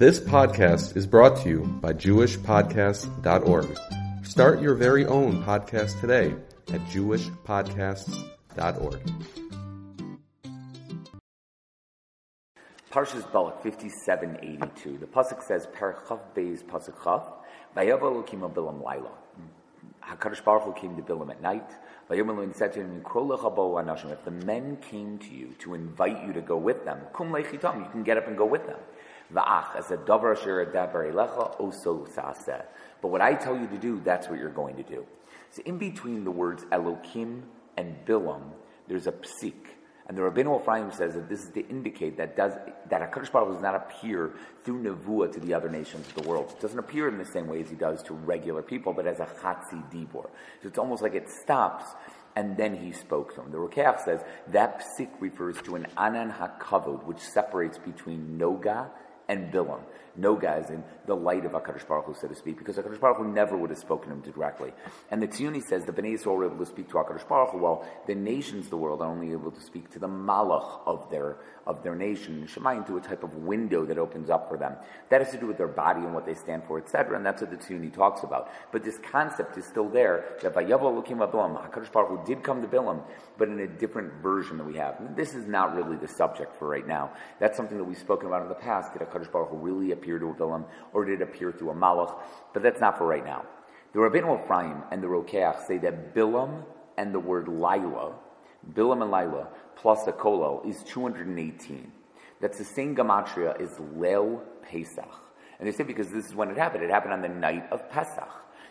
This podcast is brought to you by JewishPodcasts.org. Start your very own podcast today at JewishPodcasts.org. Parshas Balak 5782. The pasuk says, Parachav Beis pasuk Chav, Laila. Hakadosh Baruch Hu came to Bilam at night. Vayomer and said to him. If the men came to you to invite you to go with them, Kum Lechitam, you can get up and go with them. As a davar asher dabar elecha oso saseh. But what I tell you to do, that's what you're going to do. So in between the words Elokim and Bilam, there's a psik. And the Rabbeinu Ephraim says that this is to indicate that does that HaKadosh Baruch does not appear through Nevuah to the other nations of the world. It doesn't appear in the same way as he does to regular people, but as a Chatzi Dibor. So it's almost like it stops and then he spoke to him. The Rokeach says that psik refers to an Anan HaKavod, which separates between Noga and Bilam. No guys in the light of HaKadosh Baruch Hu, so to speak, because HaKadosh Baruch Hu never would have spoken to him directly. And the Tziyuni says the Bnei Yisrael were able to speak to HaKadosh Baruch Hu, while the nations of the world are only able to speak to the Malach of their, of their nation, Shemayim to a type of window that opens up for them. That has to do with their body and what they stand for, etc., and that's what the Tziyuni talks about. But this concept is still there, that Vayav Elokim Bilam, HaKadosh Baruch Hu did come to Bilam, but in a different version that we have. This is not really the subject for right now. That's something that we've spoken about in the past. Did HaKadosh Baruch really appear to a Bilam, or did it appear through a Malach? But that's not for right now. The Rabbeinu Ephraim and the Rokeach say that Bilam and the word Laila, Bilam and Laila, plus a kolo, is 218. That's the same gematria as Leil Pesach. And they say because this is when it happened. It happened on the night of Pesach.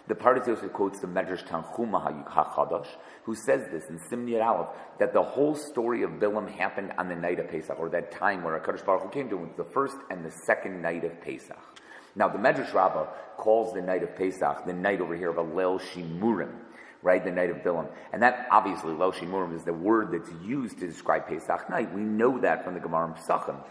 The Yosef quotes the Medrash Tanchuma HaChadosh, who says this in Simnir Aleph, that the whole story of Bilam happened on the night of Pesach, or that time where HaKadosh Baruch Hu came to him, the first and the second night of Pesach. Now, the Medrash Rabbah calls the night of Pesach the night over here of Alel Shimurim, right? The night of Bilam. And that, obviously, Leil Shimurim is the word that's used to describe Pesach night. We know that from the Gemara Pesachim.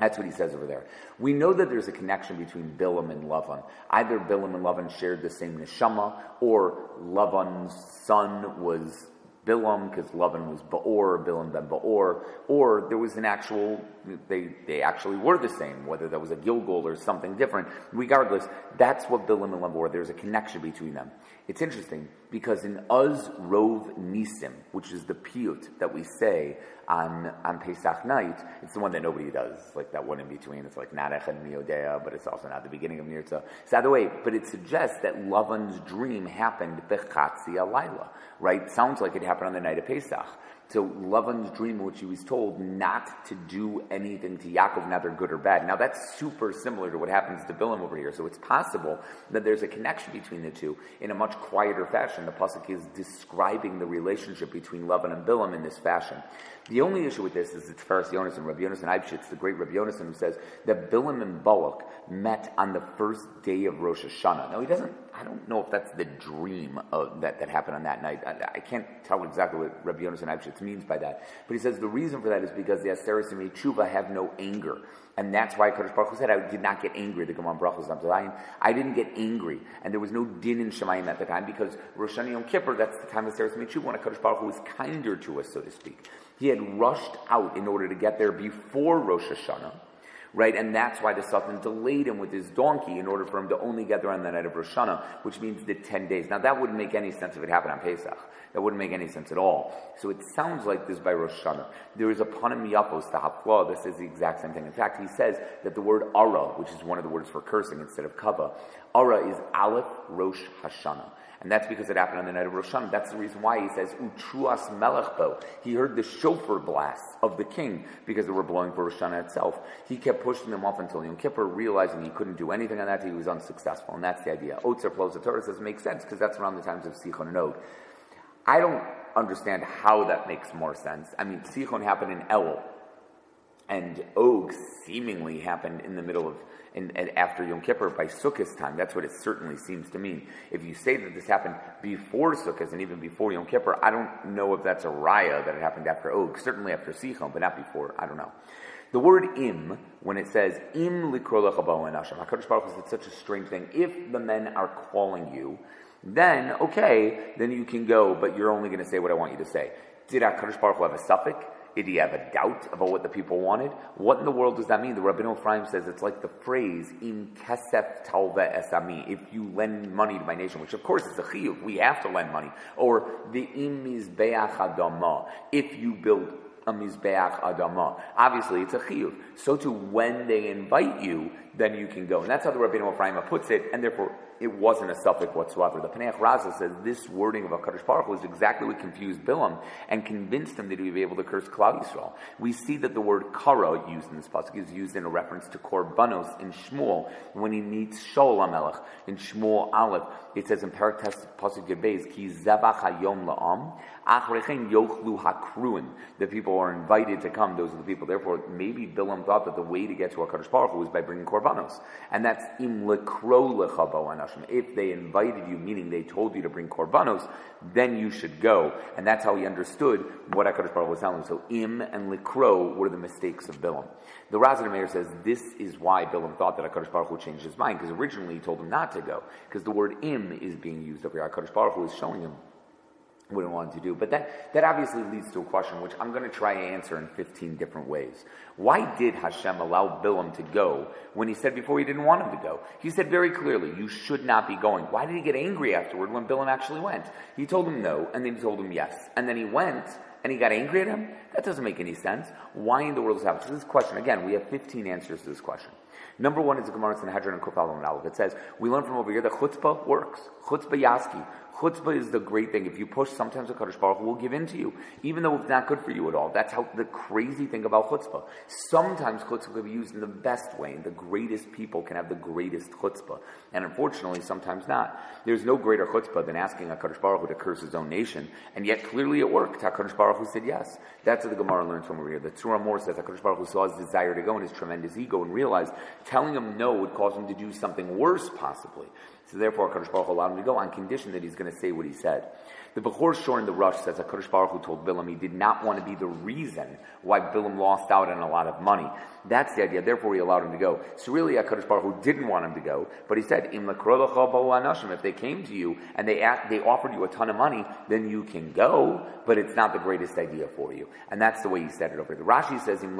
That's what he says over there. We know that there's a connection between Bilam and Lavan. Either Bilam and Lavan shared the same neshama, or Lavan's son was Bilam because Lavan was Baor, Bilam ben Baor, or there was an actual, they, they actually were the same, whether that was a Gilgul or something different. Regardless, that's what Bilam and Lavan were. There's a connection between them. It's interesting because in Uz Rov Nisim, which is the piyut that we say on, on Pesach night, it's the one that nobody does, like that one in between. It's like Narech and Miodea, but it's also not the beginning of Nirza. It's the way, but it suggests that Lavan's dream happened Bechatzi Alayla, right? Sounds like it happened on the night of Pesach. So Lavan's dream, which he was told not to do anything to Yaakov, neither good or bad. Now that's super similar to what happens to Bilam over here. So it's possible that there's a connection between the two in a much quieter fashion. The pasuk is describing the relationship between Lavan and Bilam in this fashion. The only issue with this is it's Tiferes Yonasan Rabbi Yonasan Eibshitz, the great Rabbi Yonas, who says that Bilam and Balak met on the first day of Rosh Hashanah. Now he doesn't I don't know if that's the dream of, that, that happened on that night. I, I can't tell exactly what Rabbi Yonasan Eibshitz means by that. But he says the reason for that is because the Aseres and Tshuva have no anger. And that's why Kadosh Baruch Hu said, I did not get angry, the Gemara Brachos I didn't get angry. And there was no din in Shemayim at the time because Rosh Hashanah Yom Kippur, that's the time of Aseres and Tshuva when Kadosh Baruch Hu was kinder to us, so to speak. He had rushed out in order to get there before Rosh Hashanah right? And that's why the Satan delayed him with his donkey in order for him to only get there on the night of Rosh Hashanah, which means the 10 days. Now that wouldn't make any sense if it happened on Pesach. That wouldn't make any sense at all. So it sounds like this by Rosh Hashanah. There is a panim yapos, the hafla, that says the exact same thing. In fact, he says that the word ara, which is one of the words for cursing instead of kava, ara is aleph Rosh Hashanah. And that's because it happened on the night of Rosh Hashanah. That's the reason why he says, Utruas melechbo. He heard the shofar blasts of the king because they were blowing for Rosh Hashanah itself. He kept pushing them off until Yom Kippur, realizing he couldn't do anything on that. He was unsuccessful. And that's the idea. Otzer flows the Torah says makes sense because that's around the times of Sichon and Og. I don't understand how that makes more sense. I mean, Sichon happened in Elul and Og seemingly happened in the middle of in, after Yom Kippur by Sukkot time. That's what it certainly seems to mean. If you say that this happened before Sukkot and even before Yom Kippur, I don't know if that's a raya that it happened after Og. Certainly after Sichon, but not before. I don't know. The word im, when it says im likro and asham, HaKadosh Baruch Hu said such a strange thing. If the men are calling you, then okay, then you can go, but you're only going to say what I want you to say. Did HaKadosh Baruch Hu have a safek? Did he have a doubt about what the people wanted? What in the world does that mean? The Rabbeinu Ephraim says it's like the phrase "im kesef talve esami." If you lend money to my nation, which of course is a chiyuv, we have to lend money. Or the im mizbeach adama. If you build a mizbeach adama, obviously it's a chiyuv. So too, when they invite you, then you can go, and that's how the Rabbeinu Ephraim puts it, and therefore it wasn't a safek whatsoever. The Paneach Raza says this wording of HaKadosh Baruch Hu is exactly what confused Bilam and convinced him that he would be able to curse Klal Yisrael. We see that the word kara used in this pasuk is used in a reference to Korbanos in Shmuel when he meets Shaul HaMelech in Shmuel Aleph. It says in Parak pasuk Gebez, Ki zevach hayom la'am, achrechen yochlu hakruin. The people are invited to come, those are the people. Therefore, maybe Bilam thought that the way to get to HaKadosh Baruch Hu was by bringing Korbanos. And that's im lekro lechabo if they invited you, meaning they told you to bring korbanos, then you should go. And that's how he understood what HaKadosh Baruch was telling him. So im and likro were the mistakes of Bilam. The Razan Meir says this is why Bilam thought that HaKadosh Baruch Hu changed his mind, because originally he told him not to go, because the word im is being used over here. Baruch Hu is showing him he wanted to do. But that, that obviously leads to a question which I'm going to try to answer in 15 different ways. Why did Hashem allow Bilam to go when he said before he didn't want him to go? He said very clearly, you should not be going. Why did he get angry afterward when Bilam actually went? He told him no, and then he told him yes. And then he went, and he got angry at him? That doesn't make any sense. Why in the world is that? So this question, again, we have 15 answers to this question. Number one is the Gemara Sanhedrin and Kufal and Aleph. It says, we learn from over here that chutzpah works. Chutzpah yaski. Chutzpah is the great thing. If you push, sometimes the Kaddish Baruch Hu will give in to you, even though it's not good for you at all. That's how the crazy thing about chutzpah. Sometimes chutzpah can be used in the best way, and the greatest people can have the greatest chutzpah. And unfortunately, sometimes not. There's no greater chutzpah than asking a Kaddish Baruch Hu to curse his own nation, and yet clearly it worked. HaKadosh Baruch Hu said yes. That's what the Gemara learns from over here. The Tzura Mor says HaKadosh Baruch Hu saw his desire to go and his tremendous ego and realized telling him no would cause him to do something worse, possibly. So therefore, HaKadosh Baruch Hu allowed him to go on condition that he's going to say what he said. The Bechor Shor in the Rush says HaKadosh Baruch Hu told Bilam he did not want to be the reason why Bilam lost out on a lot of money. That's the idea. Therefore, he allowed him to go. So really, HaKadosh Baruch Hu didn't want him to go, but he said, Im if they came to you and they asked, they offered you a ton of money, then you can go, but it's not the greatest idea for you. And that's the way he said it over here. The Rashi says, Im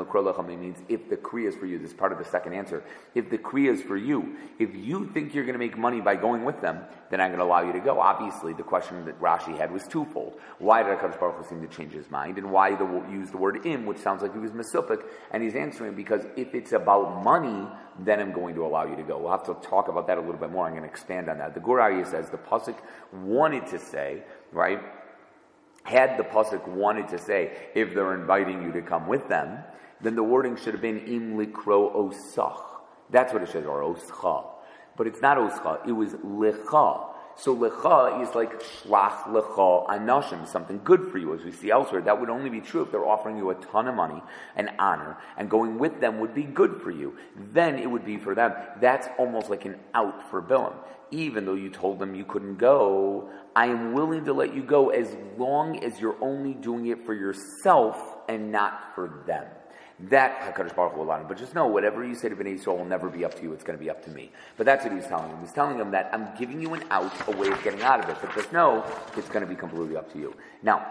means if the Kriya is for you. This is part of the second answer. If the Kriya is for you, if you think you're going to make money by going with them, then I'm going to allow you to go. Obviously, the question that Rashi had was twofold. Why did HaKadosh Baruch Hu seem to change his mind? And why the, use the word im, which sounds like he was mesupik? And he's answering because if it's about money, then I'm going to allow you to go. We'll have to talk about that a little bit more. I'm going to expand on that. The Gur Aryeh says the Pasuk wanted to say, right? Had the Pasuk wanted to say, if they're inviting you to come with them, then the wording should have been im likro osach. That's what it says, or oscha. But it's not oscha, it was licha. So lecha is like shlach lecha anashim, something good for you, as we see elsewhere. That would only be true if they're offering you a ton of money and honor, and going with them would be good for you. Then it would be for them. That's almost like an out for Bilam. Even though you told them you couldn't go, I am willing to let you go as long as you're only doing it for yourself and not for them. That HaKadosh Baruch Hu allowed him. But just know, whatever you say to Bnei Yisrael will never be up to you, it's going to be up to me. But that's what he's telling him. He's telling him that I'm giving you an out, a way of getting out of it. But just know, it's going to be completely up to you. Now,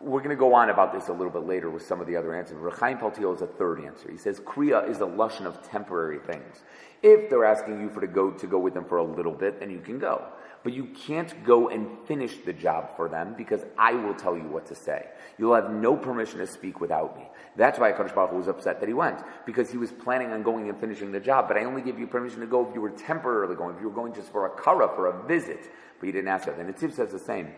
we're going to go on about this a little bit later with some of the other answers. Rechaim Paltiel is a third answer. He says Kriya is a lushan of temporary things. If they're asking you for to go to go with them for a little bit, then you can go. But you can't go and finish the job for them because I will tell you what to say. You'll have no permission to speak without me. That's why Akash Baruch Hu was upset that he went, because he was planning on going and finishing the job. But I only give you permission to go if you were temporarily going, if you were going just for a kara, for a visit. But you didn't ask that. And the Netziv says the same.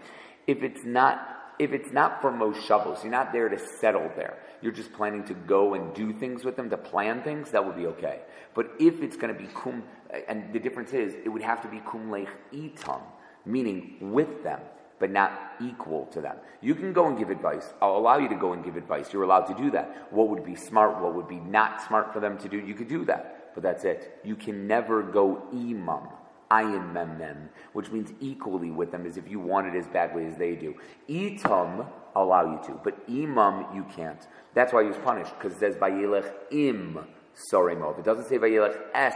If it's not if it's not for most shovels, you're not there to settle there. You're just planning to go and do things with them, to plan things, that would be okay. But if it's going to be kum, and the difference is, it would have to be kum lech itam, meaning with them but not equal to them. You can go and give advice. I'll allow you to go and give advice. You're allowed to do that. What would be smart, what would be not smart for them to do, you could do that. But that's it. You can never go imam, ayin mem mem, which means equally with them as if you want it as badly as they do. Itam, allow you to, but imam, you can't. That's why he was punished, because it says vayelech im soremo. It doesn't say vayelech es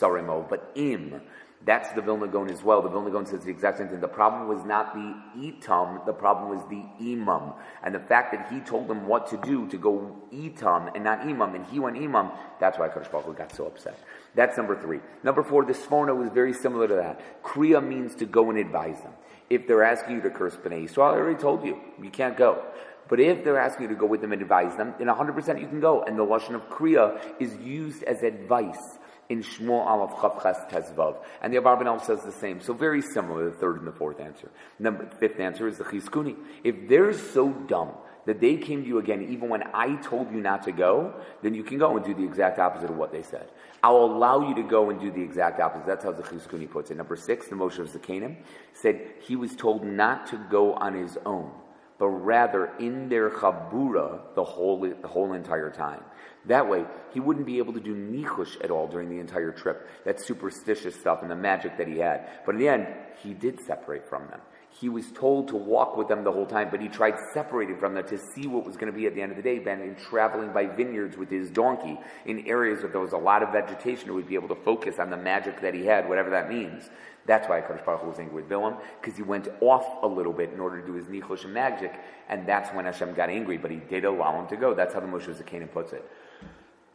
soremo, but im. That's the Vilna Gaon as well. The Vilna Gaon says the exact same thing. The problem was not the itam, the problem was the imam. And the fact that he told them what to do to go itam and not imam, and he went imam, that's why Kadosh Baruch Hu got so upset. That's number three. Number four, the Sforno was very similar to that. Kriya means to go and advise them. If they're asking you to curse B'nai Yisrael, I already told you, you can't go. But if they're asking you to go with them and advise them, then 100% you can go. And the Lashon of Kriya is used as advice in Shmuel Aleph Chavches Tezvav. And the Abarbanel says the same. So very similar, the third and the fourth answer. Number, fifth answer is the Chizkuni. If they're so dumb that they came to you again even when I told you not to go, then you can go and do the exact opposite of what they said. I'll allow you to go and do the exact opposite. That's how the Chizkuni puts it. Number six, the Moshe of Zakanim said he was told not to go on his own, but rather in their chabura the whole, the whole entire time. That way, he wouldn't be able to do nichush at all during the entire trip. That superstitious stuff and the magic that he had. But in the end, he did separate from them. He was told to walk with them the whole time, but he tried separating from them to see what was going to be at the end of the day. Ben, in traveling by vineyards with his donkey in areas where there was a lot of vegetation, he would be able to focus on the magic that he had, whatever that means. That's why Kadosh Baruch was angry with Bilam, because he went off a little bit in order to do his nichush and magic, and that's when Hashem got angry. But he did allow him to go. That's how the Moshe Zakanim puts it.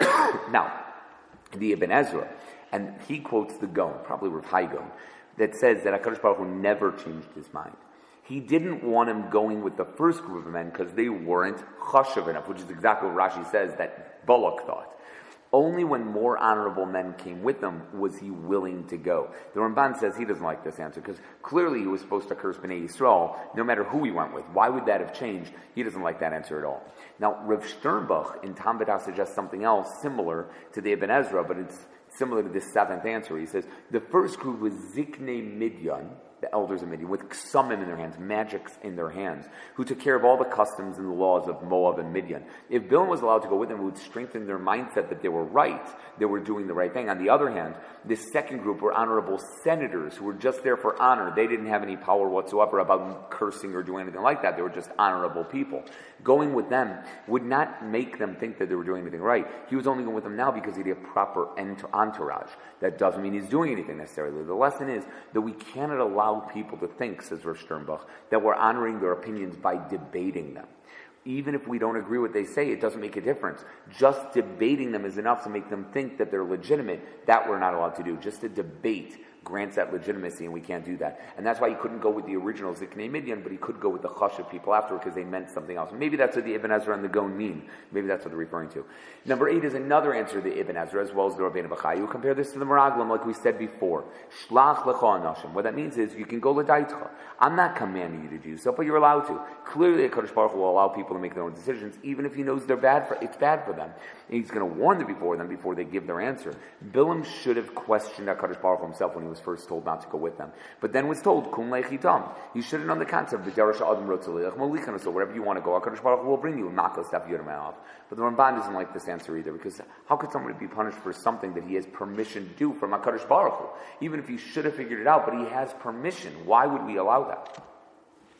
now, the Ibn Ezra, and he quotes the Gaon, probably Rav Hai Gaon, that says that HaKadosh Baruch Hu never changed his mind. He didn't want him going with the first group of men because they weren't chashav enough, which is exactly what Rashi says that Balak thought. Only when more honorable men came with them was he willing to go. The Ramban says he doesn't like this answer because clearly he was supposed to curse Bnei Yisrael no matter who he went with. Why would that have changed? He doesn't like that answer at all. Now, Rav Sternbuch in Tam suggests something else similar to the Ibn Ezra, but it's similar to this seventh answer. He says the first group was Zikne Midyan, the elders of Midian, with summon in their hands, magics in their hands, who took care of all the customs and the laws of Moab and Midian. If Bilam was allowed to go with them, it would strengthen their mindset that they were right, they were doing the right thing. On the other hand, this second group were honorable senators who were just there for honor. They didn't have any power whatsoever about cursing or doing anything like that. They were just honorable people. Going with them would not make them think that they were doing anything right. He was only going with them now because he had a proper entourage. That doesn't mean he's doing anything necessarily. The lesson is that we cannot allow people to think, says Rav Sternbuch, that we're honoring their opinions by debating them. Even if we don't agree with what they say, it doesn't make a difference. Just debating them is enough to make them think that they're legitimate. That we're not allowed to do. Just a debate grants that legitimacy, and we can't do that. And that's why he couldn't go with the original Ziknei Midian, but he could go with the Chash of people afterward because they meant something else. Maybe that's what the Ibn Ezra and the Gaon mean. Maybe that's what they're referring to. Number eight is another answer to the Ibn Ezra as well as the Rabbeinu Bachaya. Compare this to the Meraglim, like we said before. Shlach lecha anashim. What that means is you can go l'daitcha. I'm not commanding you to do so, but you're allowed to. Clearly, a Kodesh Baruch will allow people to make their own decisions, even if he knows they're bad for it's bad for them. He's going to warn them before them before they give their answer. Bilam should have questioned Kodesh Baruch Hu himself when he was first told not to go with them. But then was told, Kum lechitam. You should have known the concept, that Yarashadin wrote Salah Malikana. so wherever you want to go, HaKadosh Baruch Hu will bring you, not off. But the Ramban doesn't like this answer either, because how could somebody be punished for something that he has permission to do from HaKadosh Baruch Hu? Even if he should have figured it out, but he has permission. Why would we allow that?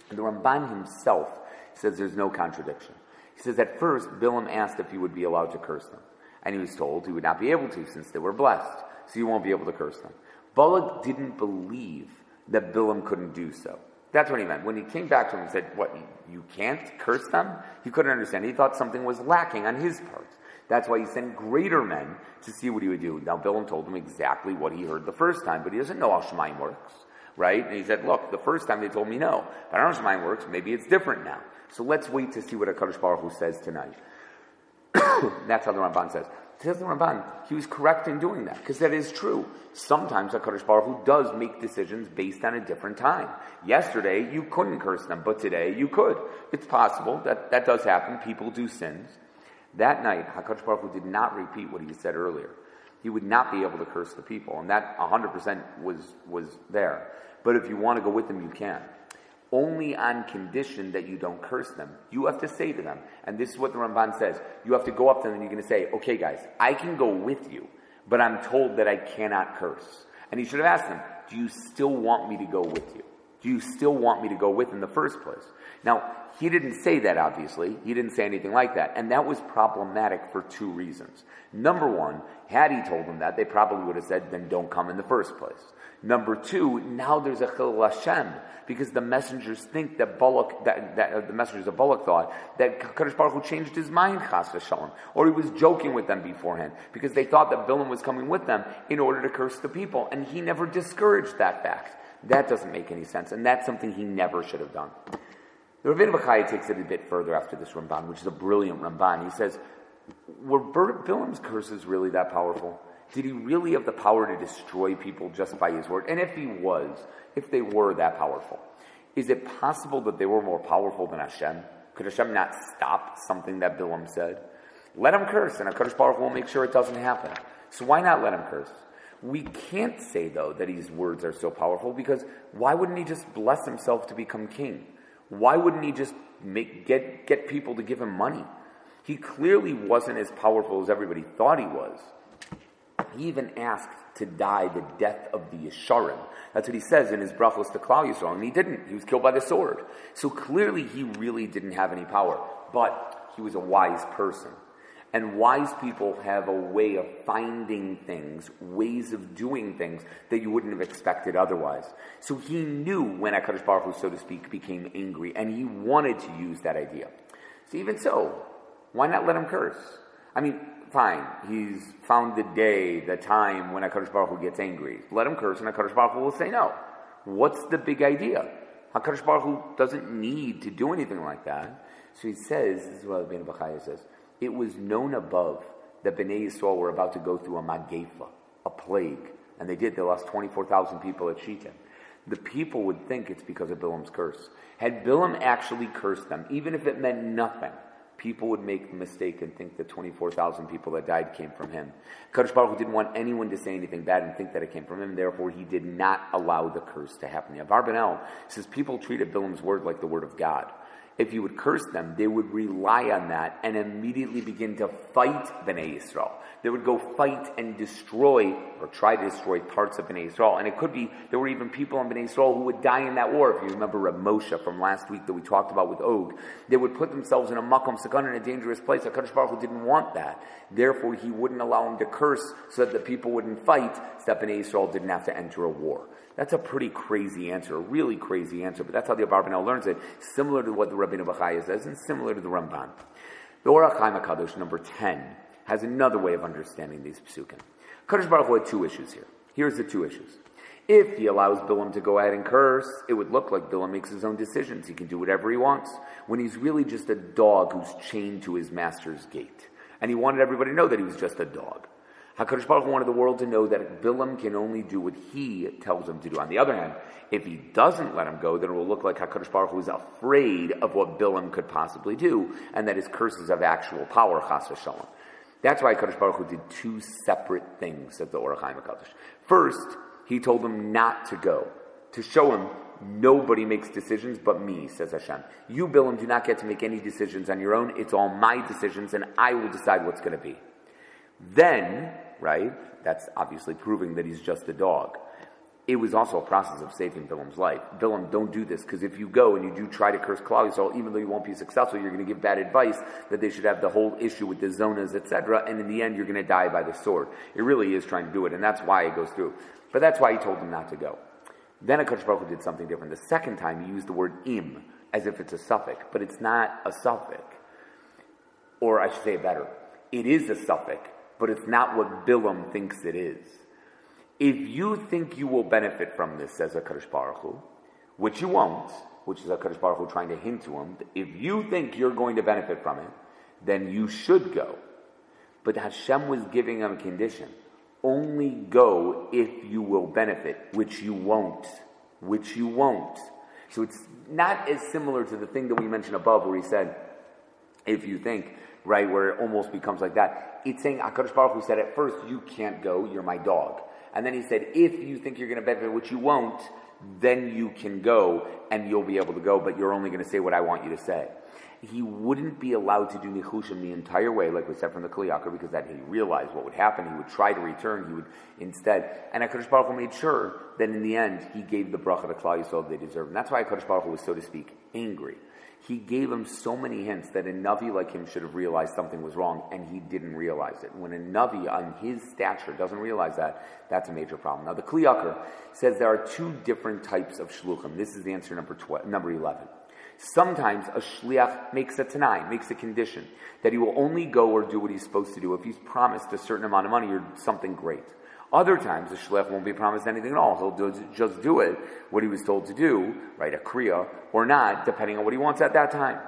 And the Ramban himself says there's no contradiction. He says at first, Bilam asked if he would be allowed to curse them. And he was told he would not be able to since they were blessed. So you won't be able to curse them. Balak didn't believe that Bilam couldn't do so. That's what he meant. When he came back to him and said, What, you can't curse them? He couldn't understand. He thought something was lacking on his part. That's why he sent greater men to see what he would do. Now, Bilam told him exactly what he heard the first time, but he doesn't know how Shemaim works, right? And he said, Look, the first time they told me no, but I don't know how Shemaim works. Maybe it's different now. So let's wait to see what HaKadosh Baruch Hu says tonight. That's how the Ramban says. Says the Ramban, he was correct in doing that, because that is true. Sometimes HaKadosh Baruch Hu does make decisions based on a different time. Yesterday, you couldn't curse them, but today you could. It's possible that that does happen. People do sins. That night, HaKadosh Baruch Hu did not repeat what he said earlier. He would not be able to curse the people, and that 100% was, was there. But if you want to go with them, you can only on condition that you don't curse them. You have to say to them, and this is what the Ramban says, you have to go up to them and you're going to say, okay guys, I can go with you, but I'm told that I cannot curse. And he should have asked them, do you still want me to go with you? Do you still want me to go with in the first place? Now, he didn't say that, obviously. He didn't say anything like that. And that was problematic for two reasons. Number one, had he told them that, they probably would have said, then don't come in the first place. Number two, now there's a chil Hashem, because the messengers think that Balak, that, that uh, the messengers of Balak thought that Kadosh Baruch Hu changed his mind, chas v'shalom, or he was joking with them beforehand, because they thought that Bilam was coming with them in order to curse the people, and he never discouraged that fact. That doesn't make any sense, and that's something he never should have done. The Rabbeinu Bachaya takes it a bit further after this Ramban, which is a brilliant Ramban. He says, were Bilam's curses really that powerful? Did he really have the power to destroy people just by his word? And if he was, if they were that powerful, is it possible that they were more powerful than Hashem? Could Hashem not stop something that Bilam said? Let him curse, and HaKadosh Baruch will make sure it doesn't happen. So why not let him curse? We can't say, though, that his words are so powerful because why wouldn't he just bless himself to become king? Why wouldn't he just make, get, get people to give him money? He clearly wasn't as powerful as everybody thought he was. He even asked to die the death of the Yesharim. That's what he says in his brachos to Klal Yisrael, and he didn't. He was killed by the sword. So clearly he really didn't have any power, but he was a wise person. And wise people have a way of finding things, ways of doing things that you wouldn't have expected otherwise. So he knew when HaKadosh Baruch Hu, so to speak, became angry, and he wanted to use that idea. So even so, why not let him curse? I mean, fine, he's found the day, the time when HaKadosh Baruch Hu gets angry. Let him curse and HaKadosh Baruch Hu will say no. What's the big idea? HaKadosh Baruch Hu doesn't need to do anything like that. So he says, this is what Rabbeinu Bachaya says, it was known above that Bnei Yisrael were about to go through a magefa, a plague. And they did. They lost 24,000 people at Shittim. The people would think it's because of Bilam's curse. Had Bilam actually cursed them, even if it meant nothing, people would make the mistake and think that 24,000 people that died came from him. Kadosh Baruch Hu didn't want anyone to say anything bad and think that it came from him, therefore he did not allow the curse to happen. Abarbanel says people treated Bilam's word like the word of God if you would curse them, they would rely on that and immediately begin to fight Bnei Yisrael. They would go fight and destroy, or try to destroy parts of Bnei Israel. And it could be, there were even people in Bnei Israel who would die in that war. If you remember Reb Moshe from last week that we talked about with Og, they would put themselves in a makom sakon in a dangerous place. HaKadosh Baruch didn't want that. Therefore, he wouldn't allow him to curse so that the people wouldn't fight, so that Bnei Yisrael didn't have to enter a war. That's a pretty crazy answer, a really crazy answer, but that's how the Abarbanel learns it, similar to what the Rabbeinu Bachaya says, and similar to the Ramban. The Ohr HaChaim HaKadosh, number 10, has another way of understanding these psukim. Kadosh Baruch Hu had two issues here. Here's the two issues. If he allows Bilam to go ahead and curse, it would look like Bilam makes his own decisions. He can do whatever he wants, when he's really just a dog who's chained to his master's gate. And he wanted everybody to know that he was just a dog. HaKadosh Baruch Hu wanted the world to know that Bilam can only do what he tells him to do. On the other hand, if he doesn't let him go, then it will look like HaKadosh Baruch Hu is afraid of what Bilam could possibly do, and that his curses have actual power, chas v'shalom. That's why HaKadosh Baruch Hu did two separate things at the Ohr HaChaim HaKadosh. First, he told him not to go, to show him nobody makes decisions but me, says Hashem. You, Bilam, do not get to make any decisions on your own. It's all my decisions, and I will decide what's going to be. Then, right, that's obviously proving that he's just a dog. It was also a process of saving Bilam's life. Bilam, don't do this, because if you go and you do try to curse Klal Yisrael, even though you won't be successful, you're going to give bad advice that they should have the whole issue with the zonas, etc., and in the end, you're going to die by the sword. It really is trying to do it, and that's why it goes through. But that's why he told him not to go. Then Akash Baruch Hu did something different. The second time, he used the word im, as if it's a safek, but it's not a safek. Or I should say better. It is a safek, but it's not what Bilam thinks it is. If you think you will benefit from this, says HaKadosh Baruch Hu, which you won't, which is HaKadosh Baruch Hu trying to hint to him, if you think you're going to benefit from it, then you should go. But Hashem was giving him a condition. Only go if you will benefit, which you won't. Which you won't. So it's not as similar to the thing that we mentioned above where he said, if you think, right, where it almost becomes like that. It's saying, HaKadosh Baruch Hu said at first, you can't go, you're my dog. And then he said, if you think you're going to benefit, which you won't, then you can go and you'll be able to go, but you're only going to say what I want you to say. He wouldn't be allowed to do Nichushim the entire way, like we said from the Kli Yakar, because that he realized what would happen. He would try to return. He would instead, and HaKadosh Baruch Hu made sure that in the end, he gave the bracha to Klal Yisrael they deserved. And that's why HaKadosh Baruch Hu was, so to speak, angry he gave him so many hints that a Navi like him should have realized something was wrong, and he didn't realize it. When a Navi on his stature doesn't realize that, that's a major problem. Now, the Kli Yakar says there are two different types of shluchim. This is the answer number, 12, number 11. Sometimes a shliach makes a tanai, makes a condition that he will only go or do what he's supposed to do if he's promised a certain amount of money or something great. Other times, the shliach won't be promised anything at all. He'll do, just do it, what he was told to do, right, a kriya, or not, depending on what he wants at that time.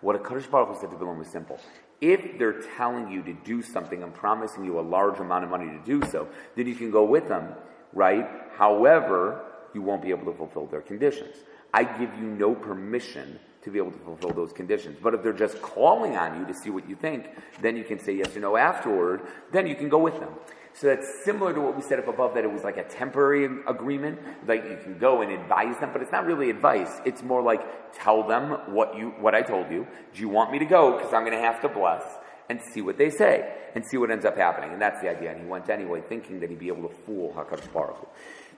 What a Kaddish Baruch Hu said to Bilam was simple. If they're telling you to do something and promising you a large amount of money to do so, then you can go with them, right? However, you won't be able to fulfill their conditions. I give you no permission to be able to fulfill those conditions. But if they're just calling on you to see what you think, then you can say yes or no afterward, then you can go with them. So that's similar to what we said up above that it was like a temporary agreement, like you can go and advise them, but it's not really advice. It's more like tell them what you what I told you. Do you want me to go? Because I'm going to have to bless and see what they say and see what ends up happening. And that's the idea. And he went anyway, thinking that he'd be able to fool Hakadosh Baruch Hu.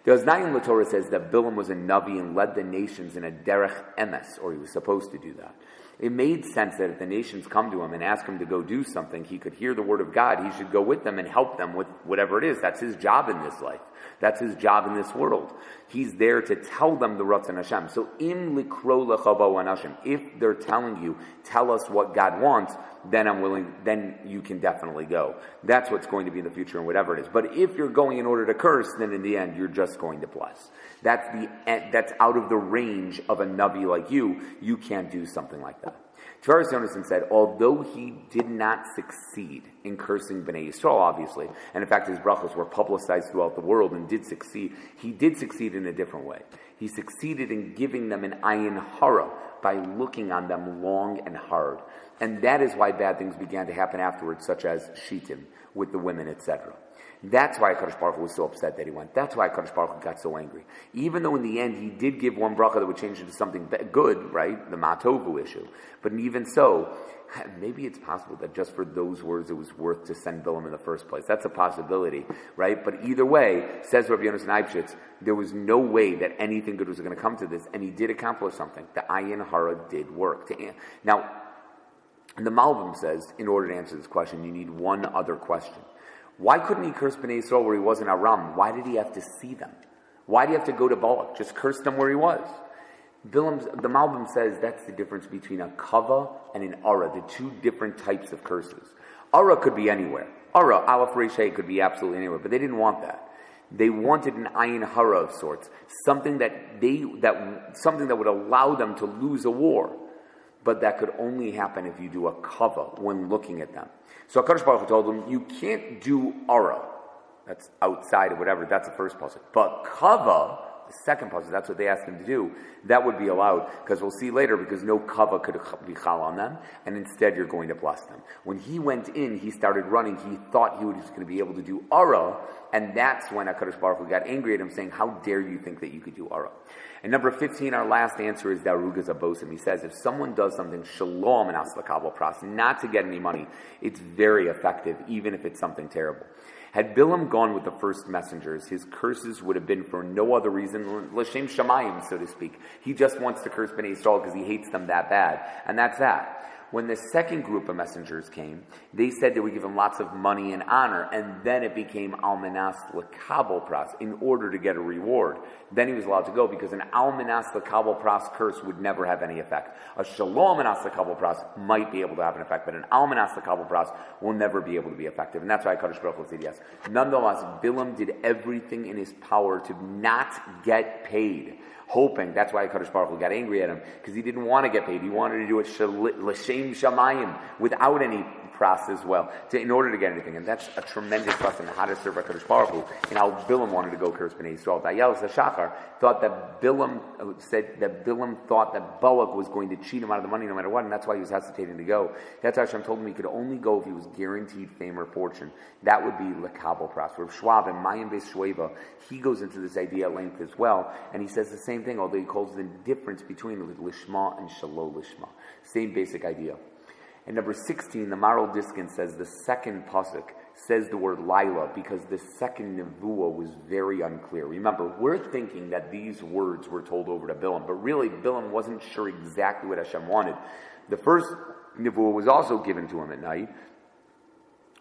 The Oznayim Torah says that Bilam was a Navi and led the nations in a derech emes, or he was supposed to do that. It made sense that if the nations come to him and ask him to go do something, he could hear the word of God. He should go with them and help them with whatever it is. That's his job in this life. That's his job in this world. He's there to tell them the Ratzon Hashem. So im likro lechavo anashim. If they're telling you, tell us what God wants, then I'm willing, then you can definitely go. That's what's going to be in the future and whatever it is. But if you're going in order to curse, then in the end, you're just going to bless. That's the, eh, that's out of the range of a Navi like you. You can't do something like that. Tiferes Yonason said, although he did not succeed in cursing Bnei Yisrael, obviously, and in fact his brachos were publicized throughout the world and did succeed, he did succeed in a different way. He succeeded in giving them an ayin hara by looking on them long and hard. And that is why bad things began to happen afterwards, such as shitim with the women, etc. That's why Kadosh Baruch Hu was so upset that he went. That's why Kadosh Baruch Hu got so angry. Even though in the end he did give one bracha that would change into something good, right? The Matovu issue. But even so, maybe it's possible that just for those words it was worth to send Bilam in the first place. That's a possibility, right? But either way, says Rabbi Yonason Eibschitz, there was no way that anything good was going to come to this, and he did accomplish something. The Ayin Hara did work. Now, the Malbim says, in order to answer this question, you need one other question. Why couldn't he curse Bnei Yisrael where he was in Aram? Why did he have to see them? Why did he have to go to Balak? Just curse them where he was. The Malbim says that's the difference between a kava and an ara, the two different types of curses. Ara could be anywhere. Ara, Aleph Reishay could be absolutely anywhere, but they didn't want that. They wanted an ayin hara of sorts, something that they that something that would allow them to lose a war, but that could only happen if you do a kava when looking at them. So Hakadosh Baruch Hu told them, you can't do ara. That's outside of whatever. That's the first puzzle. But kava, second puzzle, that's what they asked him to do. That would be allowed because we'll see later because no kava could be chal on them, and instead you're going to bless them. When he went in, he started running. He thought he was going to be able to do ara, and that's when Hakadosh Baruch Hu got angry at him, saying, "How dare you think that you could do ara?" And number 15, our last answer is Darugas Abosim. He says if someone does something shalom and aslakabal pras, not to get any money, it's very effective, even if it's something terrible. Had Bilam gone with the first messengers, his curses would have been for no other reason, l'shem shamayim, so to speak. He just wants to curse Bnei Yisrael because he hates them that bad. And that's that. When the second group of messengers came, they said they would give him lots of money and honor, and then it became almanas lekabel pras in order to get a reward. Then he was allowed to go because an almanas lekabel pras curse would never have any effect. A shalom anas lekabel pras might be able to have an effect, but an almanas lekabel pras will never be able to be effective. And that's why Kadosh Baruch Hu said yes. Nonetheless, Bilam did everything in his power to not get paid hoping. That's why Kadosh Baruch Hu got angry at him because he didn't want to get paid. He wanted to do it l'shem shamayim without any process as well to, in order to get anything. And that's a tremendous lesson how to serve Kadosh Baruch Hu and how Bilam wanted to go curse Bnei Yisrael. Dayel Shachar thought that Bilam uh, said that Bilam thought that Balak was going to cheat him out of the money no matter what, and that's why he was hesitating to go. That's why Hashem told him he could only go if he was guaranteed fame or fortune. That would be pras. Rav Schwab and Mayim Beis Shweva, he goes into this idea at length as well, and he says the same thing, although he calls the difference between lishma and shalol lishma. Same basic idea. And number 16, the Maharil Diskin says the second pasuk says the word Lila because the second Nevuah was very unclear. Remember, we're thinking that these words were told over to Bilam, but really Bilam wasn't sure exactly what Hashem wanted. The first Nevuah was also given to him at night,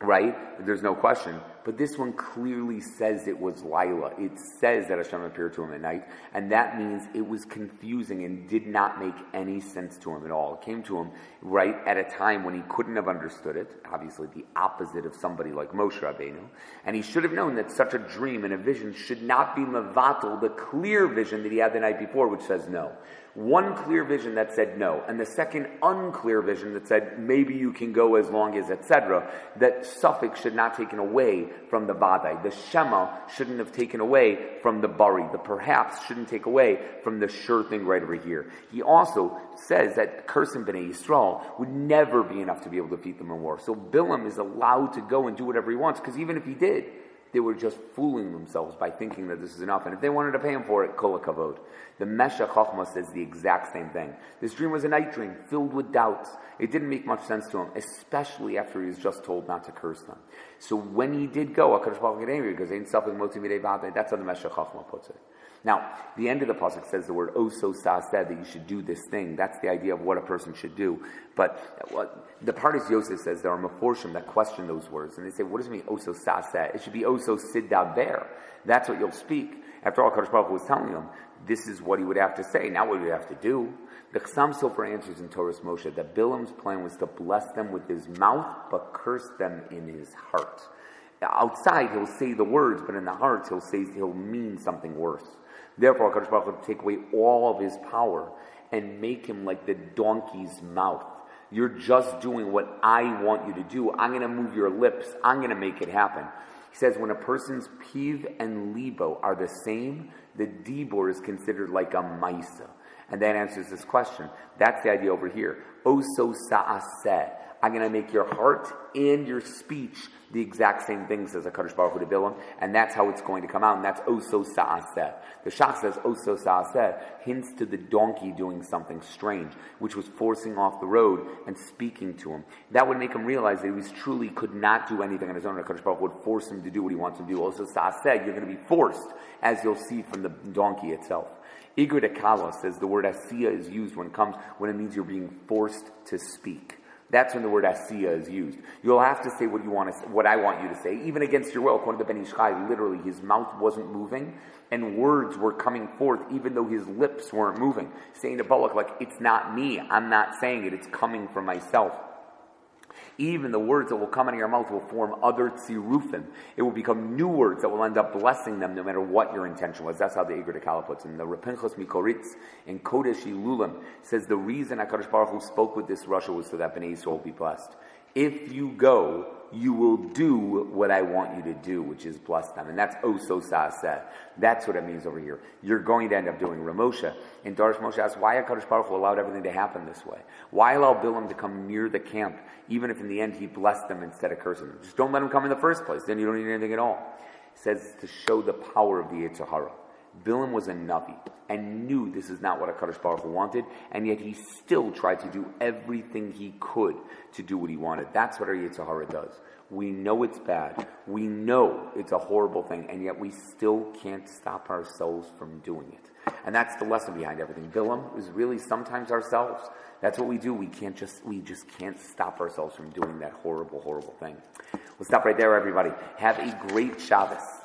right? There's no question. But this one clearly says it was Lila. It says that Hashem appeared to him at night, and that means it was confusing and did not make any sense to him at all. It came to him right at a time when he couldn't have understood it, obviously the opposite of somebody like Moshe Rabbeinu, and he should have known that such a dream and a vision should not be mevatel, the clear vision that he had the night before, which says no one clear vision that said no, and the second unclear vision that said maybe you can go as long as etc. That safek should not taken away from the vadai. The shema shouldn't have taken away from the bari. The perhaps shouldn't take away from the sure thing right over here. He also says that cursing Bnei Yisrael would never be enough to be able to defeat them in war. So Bilam is allowed to go and do whatever he wants, because even if he did, they were just fooling themselves by thinking that this is enough. And if they wanted to pay him for it, kol kavod. The Meshech Chochmah says the exact same thing. This dream was a night dream filled with doubts. It didn't make much sense to him, especially after he was just told not to curse them. So when he did go, because that's how the Meshech Chochmah puts it. Now, the end of the pasuk says the word oh, oso said that you should do this thing. That's the idea of what a person should do. But what, the part is Yosef says there are maforshim that question those words, and they say, what does it mean oh, oso said? It should be oh, oso sidaber. That's what you'll speak. After all, Kadosh Baruch was telling him, this is what he would have to say. Now what do you have to do? The Chassam Sofer answers in Toras Moshe that Bilam's plan was to bless them with his mouth, but curse them in his heart. Outside, he'll say the words, but in the heart, he'll say he'll mean something worse. Therefore, HaKadosh Baruch Hu take away all of his power and make him like the donkey's mouth. You're just doing what I want you to do. I'm going to move your lips. I'm going to make it happen. He says when a person's piv and libo are the same, the dibor is considered like a maisa. And that answers this question. That's the idea over here. Oso sa'aseh. I'm going to make your heart and your speech the exact same thing, says HaKadosh Baruch Hu to Bilam, and that's how it's going to come out, and that's oh Oso Sa'aseh. The Shach says oh Oso Sa'aseh hints to the donkey doing something strange, which was forcing off the road and speaking to him. That would make him realize that he was truly could not do anything on his own, and HaKadosh Baruch Hu would force him to do what he wants to do. Oh Oso Sa'aseh, you're going to be forced, as you'll see from the donkey itself. Igur de Kala says the word asiya is used when it comes when it means you're being forced to speak. That's when the word asiya is used. You'll have to say what you want to, what I want you to say, even against your will. According to Ben Ish Chai, literally, his mouth wasn't moving, and words were coming forth, even though his lips weren't moving. Saying to Balak, like, it's not me, I'm not saying it, it's coming from myself. Even the words that will come out of your mouth will form other tzirufim. It will become new words that will end up blessing them no matter what your intention was. That's how the Iger Kala puts it. And the Rapinchos Mikoritz in Kodesh Ilulim says the reason HaKadosh Baruch Hu spoke with this Russia was so that Bnei Yisrael will be blessed. If you go, you will do what I want you to do, which is bless them. And that's oh Oso Sa'aseh. That's what it means over here. You're going to end up doing Ramosha. And Darash Moshe asks, why HaKadosh Baruch Hu allowed everything to happen this way? Why allow Bilam to come near the camp, even if in the end he blessed them instead of cursing them? Just don't let him come in the first place. Then you don't need anything at all. He says to show the power of the Yetzer Hara. Bilam was a Navi and knew this is not what HaKadosh Baruch Hu wanted, and yet he still tried to do everything he could to do what he wanted. That's what our Yetzer Hara does. We know it's bad. We know it's a horrible thing, and yet we still can't stop ourselves from doing it. And that's the lesson behind everything. Bilam is really sometimes ourselves. That's what we do. We can't just, we just can't stop ourselves from doing that horrible, horrible thing. We'll stop right there, everybody. Have a great Shabbos.